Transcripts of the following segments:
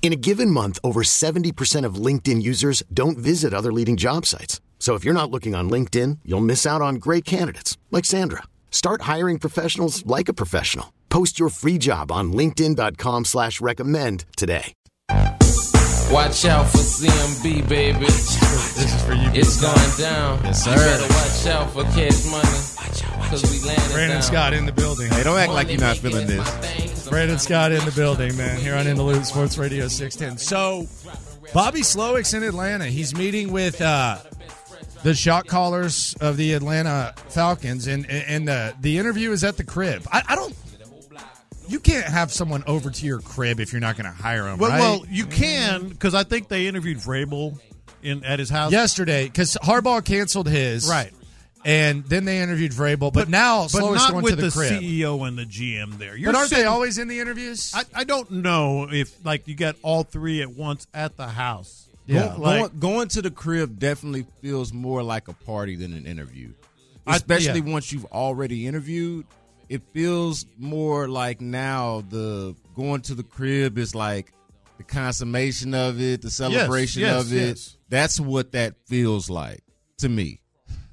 In a given month, over 70% of LinkedIn users don't visit other leading job sites. So if you're not looking on LinkedIn, you'll miss out on great candidates like Sandra. Start hiring professionals like a professional. Post your free job on LinkedIn.com slash recommend today. Watch out for CMB, baby. This is for you. It's going down. Yes, sir. You better watch out for cash money. Watch out, watch Cause we landed Brandon down. Scott in the building. Hey, don't act like you're not feeling this. Brandon Scott in the building, man. Here on In the Loop Sports Radio 610. So, Bobby Slowik's in Atlanta. He's meeting with uh, the shot callers of the Atlanta Falcons, and and the the interview is at the crib. I, I don't. You can't have someone over to your crib if you're not going to hire them, Well, right? well, you can because I think they interviewed Vrabel in at his house yesterday because Harbaugh canceled his, Right. And then they interviewed Vrabel, but, now but Slowik's not going with to the, crib. CEO and the GM there. You're but aren't they always in the interviews? I, I don't know if like you get all three at once at the house. Yeah. Go- like going, going to the crib definitely feels more like a party than an interview. I- Especially yeah. once you've already interviewed, it feels more like now the going to the crib is like the consummation of it, the celebration yes, of it. yes. That's what that feels like to me.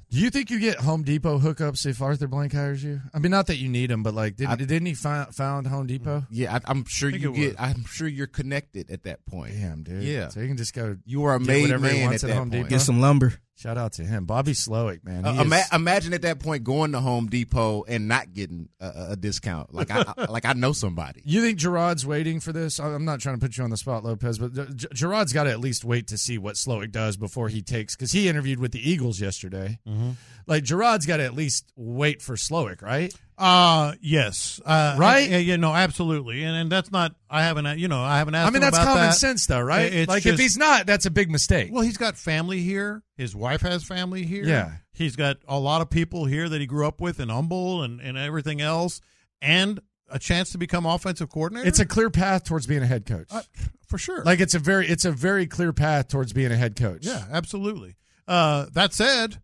Do you think you get Home Depot hookups if Arthur Blank hires you? I mean, not that you need them, but like, did, I- didn't he find, found Home Depot? Yeah, I, I'm sure think you it get. would. I'm sure you're connected at that point. Damn, dude. Yeah. So you can just go. You are a get made whatever he man wants at at that Home point. Depot. Get some lumber. Shout out to him, Bobby Slowik, man. Uh, ima- imagine at that point going to Home Depot and not getting a, a- discount. Like I, I- like I know somebody. you think Jerrod's waiting for this? I'm not trying to put you on the spot, Lopez, but G- Jerrod's got to at least wait to see what Slowik does before he takes. Because he interviewed with the Eagles yesterday. Mm-hmm. Like Jerrod's got to at least wait for Slowik, right? Uh yes, uh, Right? Yeah, yeah, no, absolutely, and and that's not. I haven't, you know, I haven't asked. I mean, that's common that. sense, though, right? It's like if he's not, that's a big mistake. Well, he's got family here. His wife has family here. Yeah. He's got a lot of people here that he grew up with in Humble and, and everything else, and a chance to become offensive coordinator. it's a clear path towards being a head coach. Uh, for sure. Like it's a very, it's a very clear path towards being a head coach. yeah, absolutely. Uh, that said,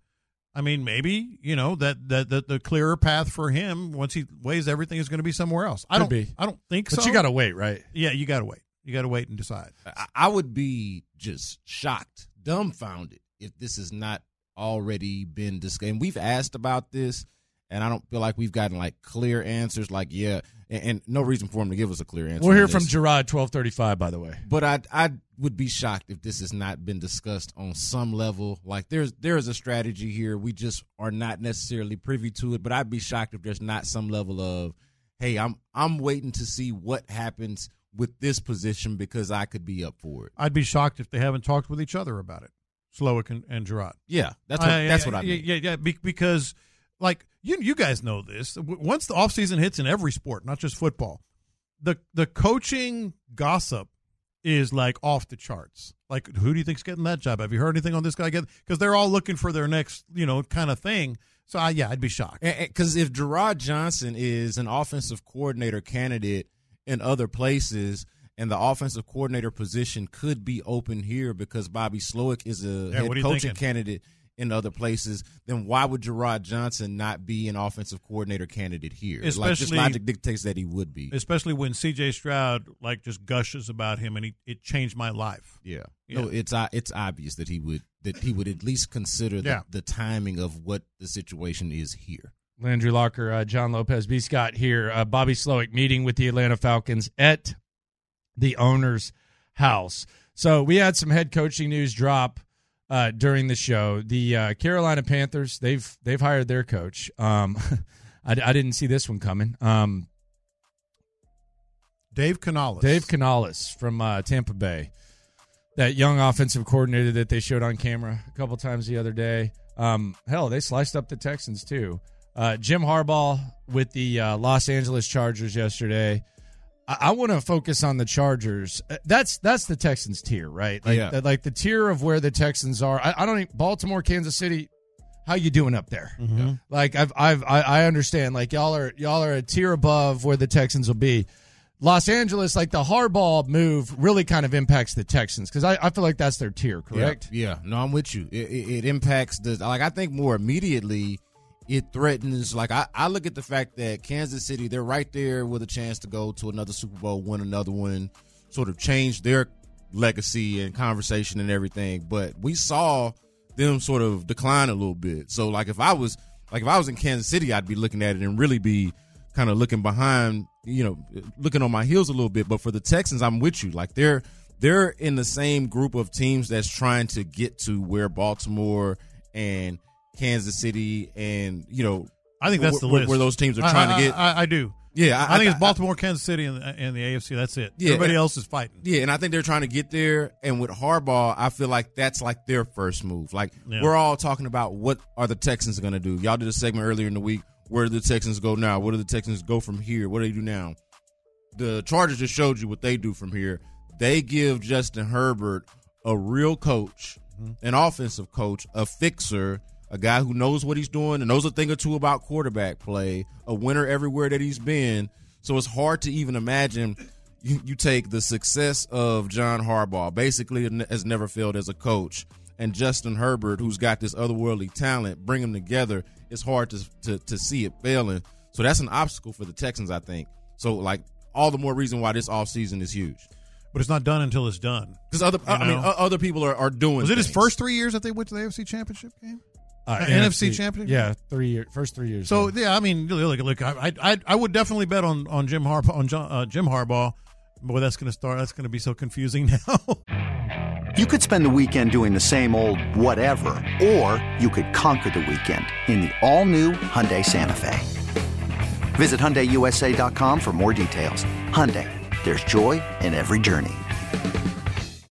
I mean, maybe you know that that, that the clearer path for him once he weighs everything is going to be somewhere else. I Could don't. be. I don't think but so. But you got to wait, right? Yeah, you got to wait. You got to wait and decide. I, I would be just shocked, dumbfounded if this has not already been discussed. And we've asked about this, and I don't feel like we've gotten like clear answers. Like, yeah, and, and no reason for him to give us a clear answer. We'll hear from Jerrod twelve thirty five. By the way, but I I would be shocked if this has not been discussed on some level. Like there's there is a strategy here. We just are not necessarily privy to it. But I'd be shocked if there's not some level of, hey, I'm I'm waiting to see what happens with this position because I could be up for it. I'd be shocked if they haven't talked with each other about it. Slowik and, and Jerrod. Yeah, that's what I- that's what I mean. Yeah, yeah, because like you you guys know this. Once the offseason hits in every sport, not just football, the the coaching gossip is like off the charts. Like, who do you think's getting that job? Have you heard anything on this guy? Get because they're all looking for their next, you know, kind of thing. So, I, yeah, I'd be shocked. Because if Jerrod Johnson is an offensive coordinator candidate in other places, and the offensive coordinator position could be open here because Bobby Slowik is a Yeah, head what are you coaching thinking? candidate in other places, then why would Jerrod Johnson not be an offensive coordinator candidate here? like, just logic dictates that he would be. Especially when C.J. Stroud like just gushes about him, and he it changed my life. Yeah. Yeah. No, it's uh, it's obvious that he would that he would at least consider the, Yeah. the timing of what the situation is here. Landry Locker, uh, John Lopez, B. Scott here. Uh, Bobby Slowik meeting with the Atlanta Falcons at the owner's house. So we had some head coaching news drop uh, during the show. The uh, Carolina Panthers they've they've hired their coach. Um, I, I didn't see this one coming. Um, Dave Canales. Dave Canales from uh, Tampa Bay, that young offensive coordinator that they showed on camera a couple times the other day. Um, hell, they sliced up the Texans too. Uh, Jim Harbaugh with the uh, Los Angeles Chargers yesterday. I, I want to focus on the Chargers. Uh, That's that's the Texans tier, right? Like, Yeah. the, like the tier of where the Texans are. I, I don't. Even, Baltimore, Kansas City. How you doing up there? Like I've I've I, I understand. Like y'all are y'all are a tier above where the Texans will be. Los Angeles, like the Harbaugh move, really kind of impacts the Texans because I, I feel like that's their tier, correct? Yeah, yeah. No, I'm with you. It, it, it impacts the like. I think more immediately, it threatens. Like I, I look at the fact that Kansas City, they're right there with a chance to go to another Super Bowl, win another one, sort of change their legacy and conversation and everything. But we saw them sort of decline a little bit. So like if I was like if I was in Kansas City, I'd be looking at it and really be kind of looking behind, you know, looking on my heels a little bit. But for the Texans, I'm with you. Like they're they're in the same group of teams that's trying to get to where Baltimore and Kansas City and you know I think that's the where, list. where those teams are trying I, to get. I, I do. yeah, I, think it's Baltimore, Kansas City, and, and the AFC. That's it. Yeah, Everybody and- else is fighting. Yeah, and I think they're trying to get there. And with Harbaugh, I feel like that's like their first move. Like Yeah. we're all talking about what are the Texans going to do. Y'all did a segment earlier in the week. Where do the Texans go now? What do the Texans go from here? What do they do now? The Chargers just showed you what they do from here. They give Justin Herbert a real coach, mm-hmm. an offensive coach, a fixer, a guy who knows what he's doing and knows a thing or two about quarterback play, a winner everywhere that he's been. So it's hard to even imagine you, you take the success of John Harbaugh, basically has never failed as a coach, and Justin Herbert, who's got this otherworldly talent, bring them together. It's hard to, to to see it failing. So that's an obstacle for the Texans, I think. So like all the more reason why this offseason is huge. But it's not done until it's done. Because other, I mean, know? other people are, are doing. Was it his first three years that they went to the AFC Championship game? Uh, NFC championship? Yeah, three years, first three years. So yeah. yeah, I mean, look, look, I, I, I would definitely bet on on Jim Harbaugh on John, uh, Jim Harbaugh. Boy, that's going to start. That's going to be so confusing now. You could spend the weekend doing the same old whatever, or you could conquer the weekend in the all-new Hyundai Santa Fe. Visit HyundaiUSA.com for more details. Hyundai, there's joy in every journey.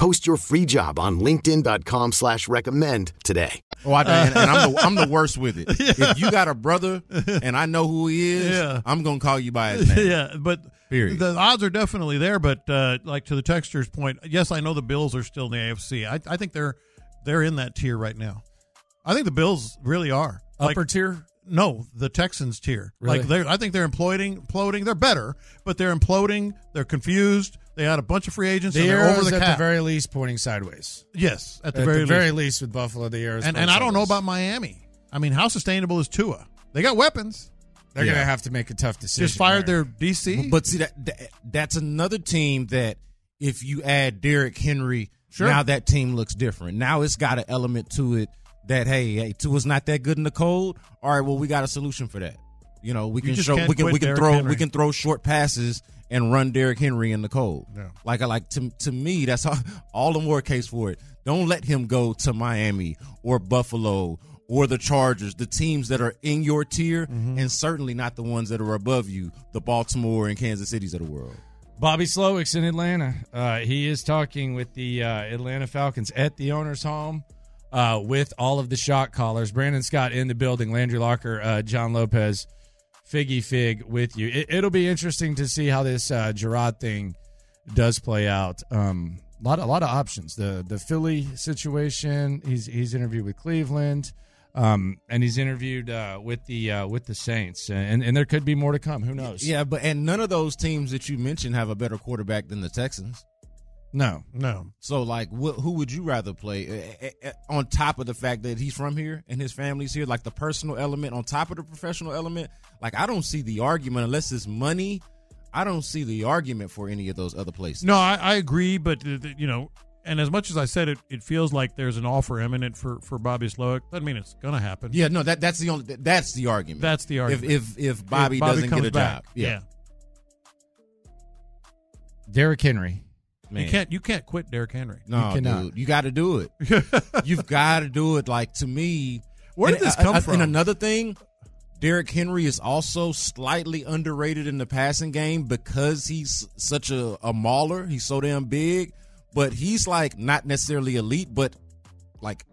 Post your free job on linkedin.com slash recommend today. Oh, I, and, and I'm the I'm the worst with it. If you got a brother and I know who he is, Yeah. I'm gonna call you by his name. yeah, but Period. the odds are definitely there. But uh, like to the texture's point, yes, I know the Bills are still in the AFC. I, I think they're they're in that tier right now. I think the Bills really are Like, upper tier. No, the Texans tier. Really? Like they're, I think they're imploding. Imploding. They're better, but they're imploding. They're confused. They had a bunch of free agents. The they're arrows over the at cap. the very least pointing sideways. yes, at the At very the least. very least with Buffalo, the arrows. and point and I don't know about Miami. I mean, how sustainable is Tua? They got weapons. They're Yeah. gonna have to make a tough decision. Just fired there. their DC. But see that, that that's another team that if you add Derrick Henry, Sure. now that team looks different. Now it's got an element to it that hey, hey, Tua's not that good in the cold. All right, well we got a solution for that. You know, we You can just show we can we can Derrick throw Henry. we can throw short passes and run Derrick Henry in the cold. Yeah. Like I like to to me that's all, all the more case for it. Don't let him go to Miami or Buffalo or the Chargers, the teams that are in your tier, Mm-hmm. and certainly not the ones that are above you, the Baltimore and Kansas Cities of the world. Bobby Slowik's in Atlanta. Uh, he is talking with the uh, Atlanta Falcons at the owner's home uh, with all of the shot callers. Brandon Scott in the building. Landry Locker, uh, John Lopez, Figgy Fig with you. It, it'll be interesting to see how this uh, Jerrod thing does play out. Um, a lot, a lot of options. The the Philly situation. He's he's interviewed with Cleveland. Um, and he's interviewed uh, with the uh, with the Saints, and and there could be more to come. Who knows? Yeah, but and none of those teams that you mentioned have a better quarterback than the Texans. No, no. So, like, wh- who would you rather play? On top of the fact that he's from here and his family's here, like the personal element, on top of the professional element, like I don't see the argument unless it's money. I don't see the argument for any of those other places. No, I, I agree, but th- you know, and as much as I said it, it feels like there's an offer imminent for for Bobby Slowik. Doesn't mean it's going to happen. Yeah, no, that that's the only that's the argument. That's the argument. If if, if Bobby, If Bobby doesn't comes get a back, job, yeah. Derrick Henry. Man. You can't you can't quit Derrick Henry. No, You cannot. dude, you got to do it. You've got to do it. Like to me, Where did and this come I- from? And another thing, Derrick Henry is also slightly underrated in the passing game because he's such a, a mauler. He's so damn big, but he's like not necessarily elite, but like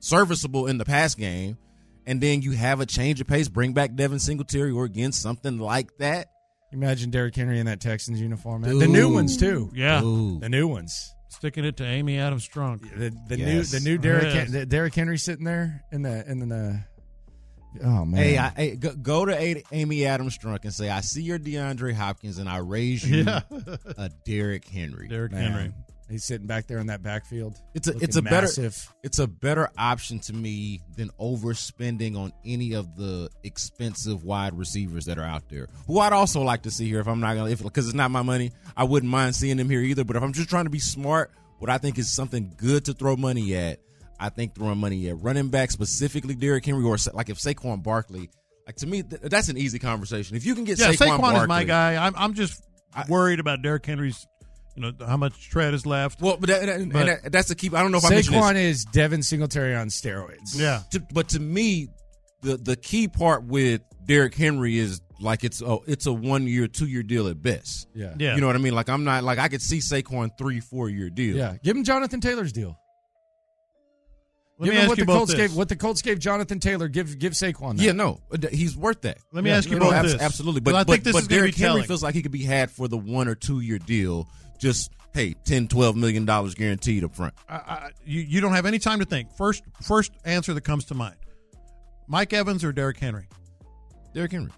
serviceable in the pass game. And then you have a change of pace, bring back Devin Singletary or again something like that. Imagine Derrick Henry in that Texans uniform. Man. The new ones too. Yeah, Ooh. The new ones. sticking it to Amy Adams Strunk. The the Yes. new the new Derrick Yes. the Derrick Henry sitting there in the in the Oh man. Hey, I, hey go, go to A- Amy Adams Strunk and say, I see your DeAndre Hopkins and I raise you Yeah. a Derrick Henry. Derrick Man. Henry. He's sitting back there in that backfield. It's a it's a better it's a better option to me than overspending on any of the expensive wide receivers that are out there. Who I'd also like to see here if I'm not gonna if because it's not my money, I wouldn't mind seeing them here either. But if I'm just trying to be smart, what I think is something good to throw money at, I think throwing money at running back specifically Derrick Henry or like if Saquon Barkley. Like to me, th- that's an easy conversation. If you can get Yeah, Saquon, Saquon, Barkley, is my guy. I'm I'm just I- worried about Derrick Henry's, you know, how much tread is left. Well, but, that, and But- that- that's the key. I don't know if I mentioned this. Saquon is Devin Singletary on steroids. yeah, to, but to me, the the key part with Derrick Henry is like it's a it's a one year, two year deal at best. Yeah. yeah. You know what I mean? Like I'm not like I could see Saquon three, four year deal. Yeah. Give him Jonathan Taylor's deal. Let give me him ask what you the both Colts this. gave what the Colts gave Jonathan Taylor. Give give Saquon that. Yeah, no, uh, he's worth that. Let me Yeah, ask you no, both abs- this. Absolutely, But but I but, think this but is Derrick Henry telling. feels like he could be had for the one or two year deal. Just hey, 10 12 million dollars guaranteed up front. I, I, you you don't have any time to think. First first answer that comes to mind: Mike Evans or Derrick Henry? Derrick Henry.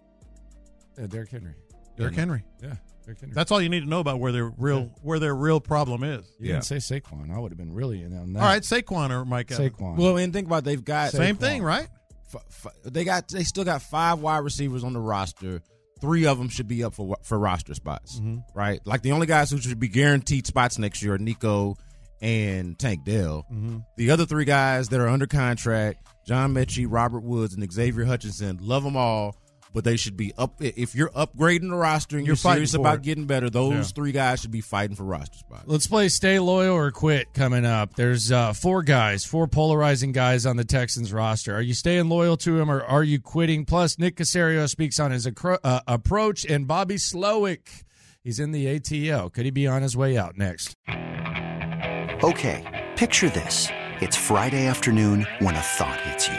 Yeah, Derrick Henry. Derrick Henry. Yeah. Derrick Henry. That's all you need to know about where their real where their real problem is. you didn't say Saquon. I would have been really in on that. All right, Saquon or Mike Evans. Saquon. Well, and think about it, they've got Same Saquon. thing, right? f- f- they got they still got five wide receivers on the roster. Three of them should be up for for roster spots, mm-hmm. right? Like the only guys who should be guaranteed spots next year are Nico and Tank Dell. Mm-hmm. The other three guys that are under contract: John Metchie, Robert Woods, and Xavier Hutchinson. Love them all, but they should be up. If you're upgrading the roster and You're you're, fighting serious about it. getting better, those Yeah. three guys should be fighting for roster spots. Let's play Stay Loyal or Quit coming up. There's uh, four guys, four polarizing guys on the Texans roster. Are you staying loyal to him or are you quitting? Plus, Nick Caserio speaks on his accro- uh, approach, and Bobby Slowik, he's in the ATL. Could he be on his way out next? Okay, picture this. It's Friday afternoon when a thought hits you.